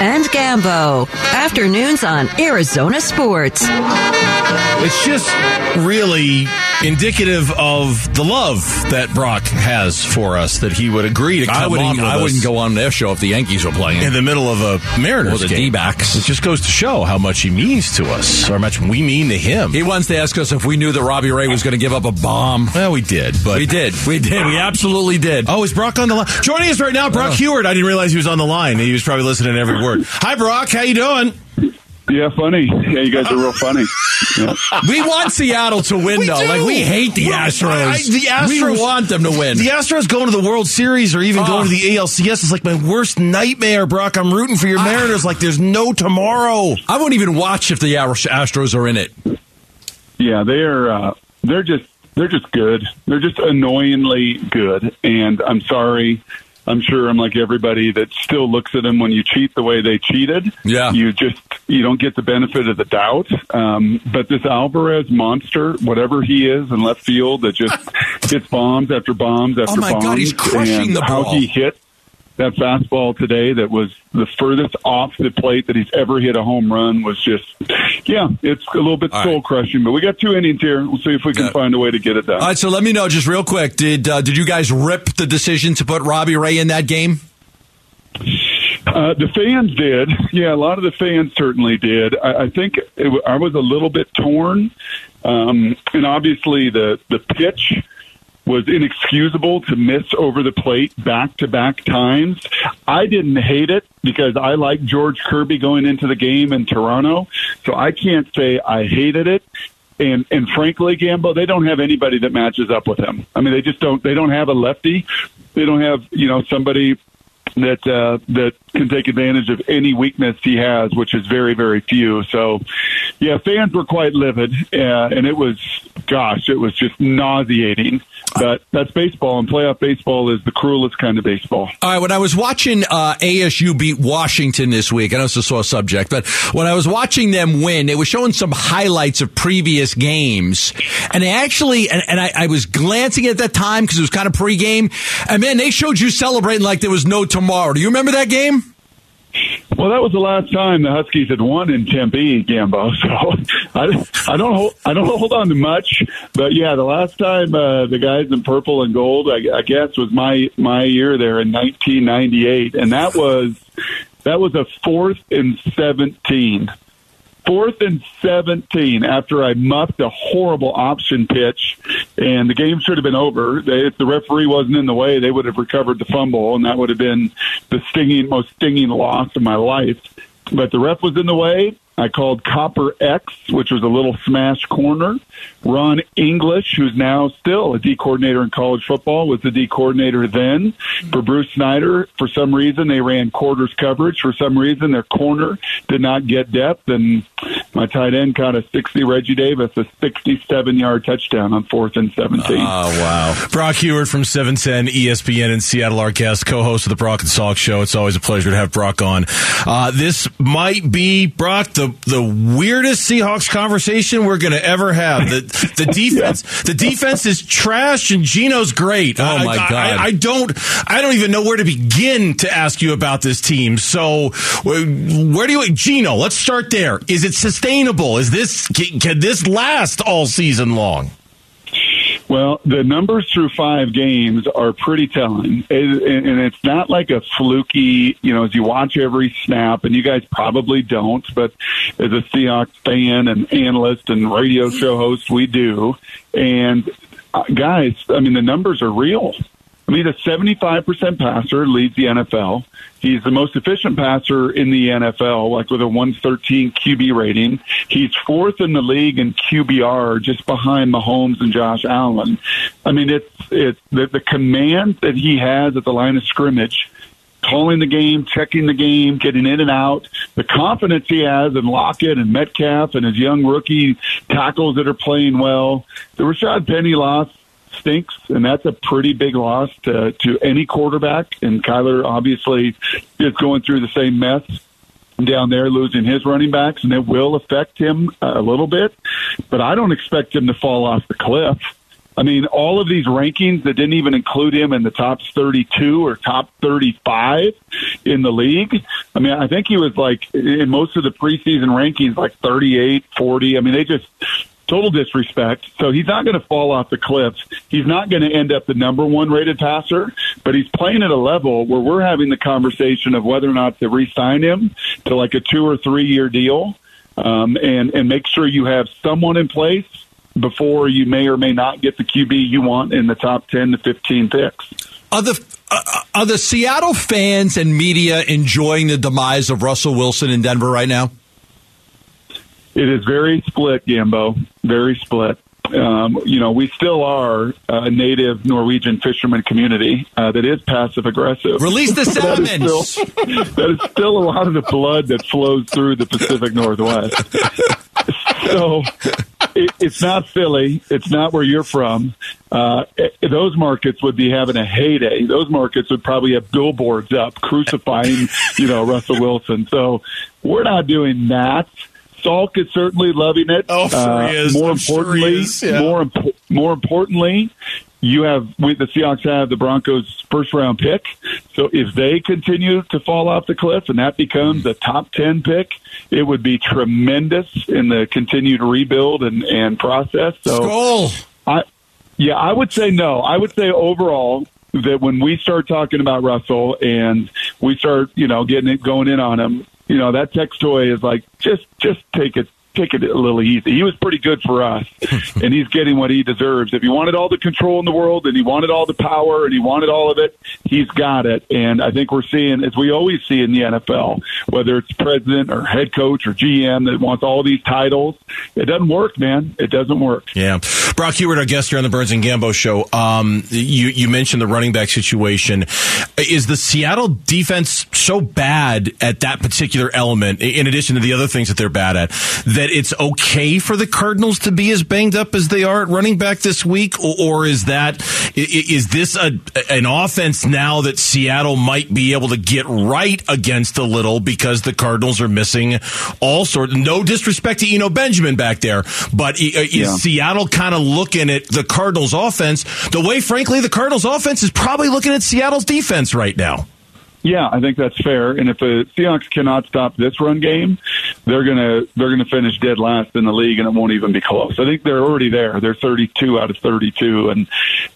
and Gambo. Afternoons on Arizona Sports. It's just really indicative of the love that Brock has for us that he would agree to come I wouldn't. on I wouldn't go on their show if the Yankees were playing. in the middle of a Mariners Or the game. D-backs. It just goes to show how much he means to us, or how much we mean to him. He wants to ask us if we knew that Robbie Ray was going to give up a bomb. well, we did, but We did. We did. We absolutely did. Oh, is Brock on the line? Joining us right now, Brock Oh. Huard. I didn't realize he was on the line. He was probably listening to every word. Hi, Brock. How you doing? Yeah, funny. Yeah, you guys are real funny. Yeah. We want Seattle to win, We though. do. Like we hate the Astros. I- I- the Astros- We want them to win. The Astros going to the World Series or even Oh. going to the ALCS is like my worst nightmare, Brock. I'm rooting for your Mariners like there's no tomorrow. I won't even watch if the Astros are in it. yeah, they're uh, they're just they're just good. They're just annoyingly good. And I'm sorry. I'm sure I'm like everybody that still looks at them when you cheat the way they cheated. Yeah. You just you don't get the benefit of the doubt. Um, but this Alvarez monster, whatever he is in left field, that just hits bombs after bombs after bombs. Oh my bombs. God, he's crushing and the how he hit that fastball today that was the furthest off the plate that he's ever hit a home run was just yeah it's a little bit soul crushing but we got two innings here we'll see if we can Yeah. find a way to get it done All right, so let me know just real quick. Did uh, did you guys rip the decision to put Robbie Ray in that game? Uh, the fans did. Yeah, a lot of the fans certainly did. I, I think it, I was a little bit torn, um, and obviously the the pitch was inexcusable to miss over the plate back to back times. I didn't hate it because I like George Kirby going into the game in Toronto, so I can't say I hated it. And and frankly, Gambo, they don't have anybody that matches up with him. I mean, they just don't. They don't have a lefty. They don't have you know somebody that uh, that can take advantage of any weakness he has, which is very very few. So, yeah, fans were quite livid, uh, and it was, gosh, it was just nauseating. But that's baseball, and playoff baseball is the cruelest kind of baseball. All right, when I was watching uh, ASU beat Washington this week, I know it's a sore subject, but when I was watching them win, it was showing some highlights of previous games. And they actually, and, and I, I was glancing at that time because it was kind of pregame, and man, they showed you celebrating like there was no tomorrow. Do you remember that game? Well, that was the last time the Huskies had won in Tempe, Gambo. So I, I don't hold, I don't hold on to much, but yeah, the last time uh, the guys in purple and gold, I, I guess, was my my year there in 1998, and that was that was a fourth and seventeen. Fourth and 17 after I muffed a horrible option pitch, and the game should have been over. They, if the referee wasn't in the way, they would have recovered the fumble, and that would have been the stinging, most stinging loss of my life. But the ref was in the way. I called Copper X, which was a little smash corner. Ron English, who's now still a D coordinator in college football, was the D coordinator then. For Bruce Snyder, for some reason, they ran quarters coverage. For some reason, their corner did not get depth, and my tight end caught a 60 Reggie Davis, a 67 yard touchdown on fourth and 17. Oh, wow. Brock Huard from 710 ESPN in Seattle, our guest, co host of the Brock and Salk Show. It's always a pleasure to have Brock on. Uh, this might be, Brock, the, the weirdest Seahawks conversation we're going to ever have. The, the defense, the defense is trash and Geno's great. Oh, I- my God. I, I don't, I don't even know where to begin to ask you about this team. So, where where do you, Gino, let's start there. Is it sustainable? Is this, can, can this last all season long? Well, the numbers through five games are pretty telling, and and it's not like a fluky. You know, as you watch every snap, and you guys probably don't, but as a Seahawks fan and analyst and radio show host, we do. And uh, guys, I mean, the numbers are real. I mean, a 75% passer leads the NFL. He's the most efficient passer in the NFL, like with a 113 QB rating. He's fourth in the league in QBR, just behind Mahomes and Josh Allen. I mean, it's it's the, the command that he has at the line of scrimmage, calling the game, checking the game, getting in and out. The confidence he has in Lockett and Metcalf and his young rookie tackles that are playing well. The Rashad Penny loss stinks, and that's a pretty big loss to, to any quarterback. And Kyler obviously is going through the same mess down there, losing his running backs, and it will affect him a little bit. But I don't expect him to fall off the cliff. I mean, all of these rankings that didn't even include him in the top 32 or top 35 in the league. I mean, I think he was like in most of the preseason rankings, like 38, 40. I mean, they just total disrespect. So he's not going to fall off the cliff. He's not going to end up the number one rated passer, but he's playing at a level where we're having the conversation of whether or not to re-sign him to like a two or three year deal, um, and and make sure you have someone in place before you may or may not get the QB you want in the top ten to fifteen picks. Are the uh, are the Seattle fans and media enjoying the demise of Russell Wilson in Denver right now? It is very split, Gambo. Very split. Um, you know, we still are a native Norwegian fisherman community uh, that is passive aggressive. Release the salmon. that, is still, that is still a lot of the blood that flows through the Pacific Northwest. so it, it's not Philly. It's not where you're from. Uh, it, those markets would be having a heyday. Those markets would probably have billboards up crucifying, you know, Russell Wilson. So we're not doing that. Salk is certainly loving it. Oh, sure uh, he is. More I'm importantly, sure yeah. more more importantly, you have with the Seahawks have the Broncos first round pick. So if they continue to fall off the cliff and that becomes a top ten pick, it would be tremendous in the continued rebuild and, and process. So Skull. I yeah, I would say no. I would say overall that when we start talking about Russell and we start, you know, getting it going in on him, you know, that text toy is like just just take it take it a little easy. He was pretty good for us, and he's getting what he deserves. If he wanted all the control in the world, and he wanted all the power, and he wanted all of it, he's got it. And I think we're seeing, as we always see in the NFL, whether it's president or head coach or GM that wants all these titles, it doesn't work, man. It doesn't work. Yeah, Brock Huard, our guest here on the Burns and Gambo show. Um, you you mentioned the running back situation. Is the Seattle defense so bad at that particular element, in addition to the other things that they're bad at, that it's okay for the Cardinals to be as banged up as they are at running back this week, or, or is that is this a an offense now that Seattle might be able to get right against a little because the Cardinals are missing all sorts. No disrespect to Eno Benjamin back there, but is yeah. Seattle kind of looking at the Cardinals offense the way, frankly, the Cardinals offense is probably looking at Seattle's defense right now? Yeah, I think that's fair. And if the Seahawks cannot stop this run game, they're gonna they're gonna finish dead last in the league, and it won't even be close. I think they're already there. They're 32 out of 32, and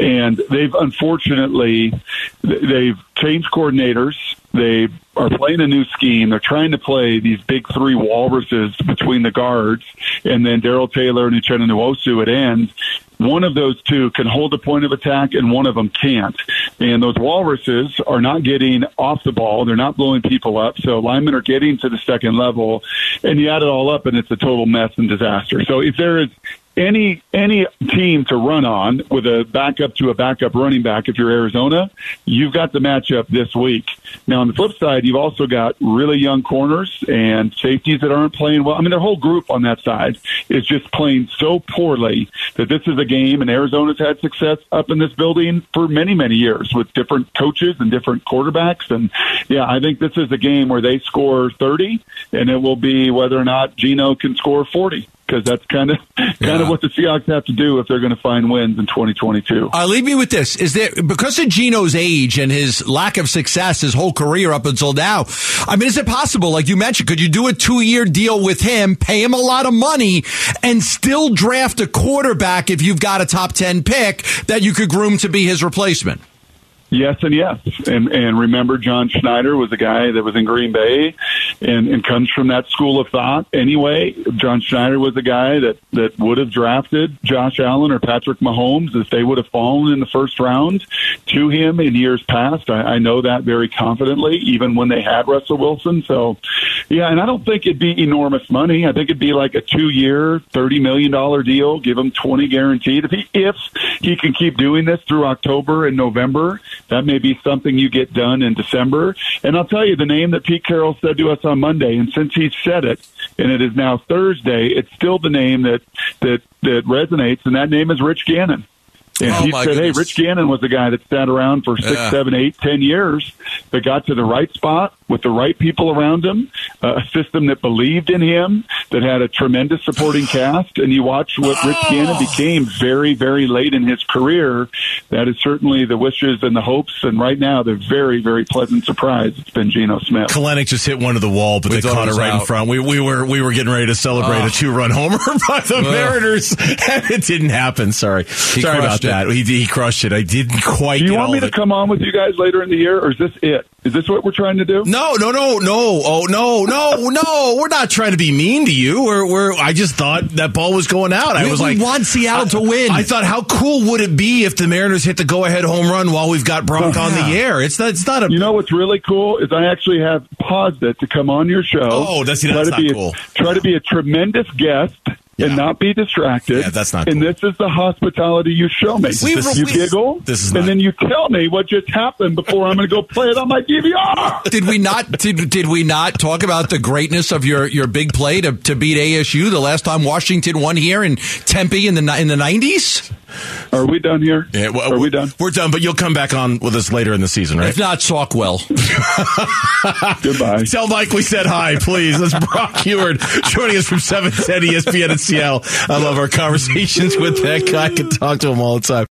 and they've unfortunately they've changed coordinators. They are playing a new scheme. They're trying to play these big three walruses between the guards, and then Darrell Taylor and Uchenna Nwosu at end one of those two can hold the point of attack and one of them can't. And those walruses are not getting off the ball. They're not blowing people up. So linemen are getting to the second level and you add it all up and it's a total mess and disaster. So if there is any any team to run on with a backup to a backup running back if you're Arizona, you've got the matchup this week. Now on the flip side, you've also got really young corners and safeties that aren't playing well. I mean, their whole group on that side is just playing so poorly that this is a game and Arizona's had success up in this building for many, many years with different coaches and different quarterbacks. And yeah, I think this is a game where they score 30 and it will be whether or not Geno can score 40 because that's kind of kind of what the Seahawks have to do if they're going to find wins in 2022. Uh, leave me with this: is there because of Geno's age and his lack of success his whole career up until now? I mean, is it possible, like you mentioned, could you do a two-year deal with him, pay him a lot of money, and still draft a quarterback if you've got a top ten pick that you could groom to be his replacement? Yes and yes. And and remember John Schneider was a guy that was in Green Bay and, and comes from that school of thought anyway. John Schneider was a guy that, that would have drafted Josh Allen or Patrick Mahomes if they would have fallen in the first round to him in years past. I, I know that very confidently, even when they had Russell Wilson. So yeah, and I don't think it'd be enormous money. I think it'd be like a two year, thirty million dollar deal, give him twenty guaranteed. If he if he can keep doing this through October and November that may be something you get done in December. And I'll tell you the name that Pete Carroll said to us on Monday, and since he said it, and it is now Thursday, it's still the name that that that resonates, and that name is Rich Gannon. And Oh, he said, goodness. "Hey, Rich Gannon was the guy that sat around for six, Yeah. seven, eight, ten years, that got to the right spot with the right people around him, uh, a system that believed in him, that had a tremendous supporting cast. And you watch what Rich Oh. Gannon became very, very late in his career. That is certainly the wishes and the hopes. And right now, the very, very pleasant surprise. It's been Geno Smith. Kelenic just hit one to the wall, but We they caught it right in front. We, we were we were getting ready to celebrate Oh. a two run homer by the Mariners, and it didn't happen. Sorry, sorry about it. That. He, he crushed it. I didn't quite. Do you get want all me to it. come on with you guys later in the year, or is this it? Is this what we're trying to do? No, no, no, no. Oh, no, no, no. We're not trying to be mean to you. We're, we're. I just thought that ball was going out. I We- was we like, want Seattle to win. I thought, how cool would it be if the Mariners hit the go ahead home run while we've got Brock on the air? It's not. It's not a. You know what's really cool is I actually have paused it to come on your show. Oh, that's- try that's to be not a, cool. Try to be a tremendous guest Yeah. and not be distracted. Yeah, that's not And cool. this is the hospitality you show me. This is- this- you giggle, this is and not- then you tell me what just happened before I'm going to go play it on my DVR. Did we not? Did, did we not talk about the greatness of your, your big play to, to beat ASU the last time Washington won here in Tempe in the in the nineties? Are we done here? Yeah, well, Are we done? We're done, but you'll come back on with us later in the season, right? If not, talk well. Goodbye. Tell Mike we said hi, please. That's Brock Huard joining us from 710 ESPN in Seattle. I love our conversations with that guy. I can talk to him all the time.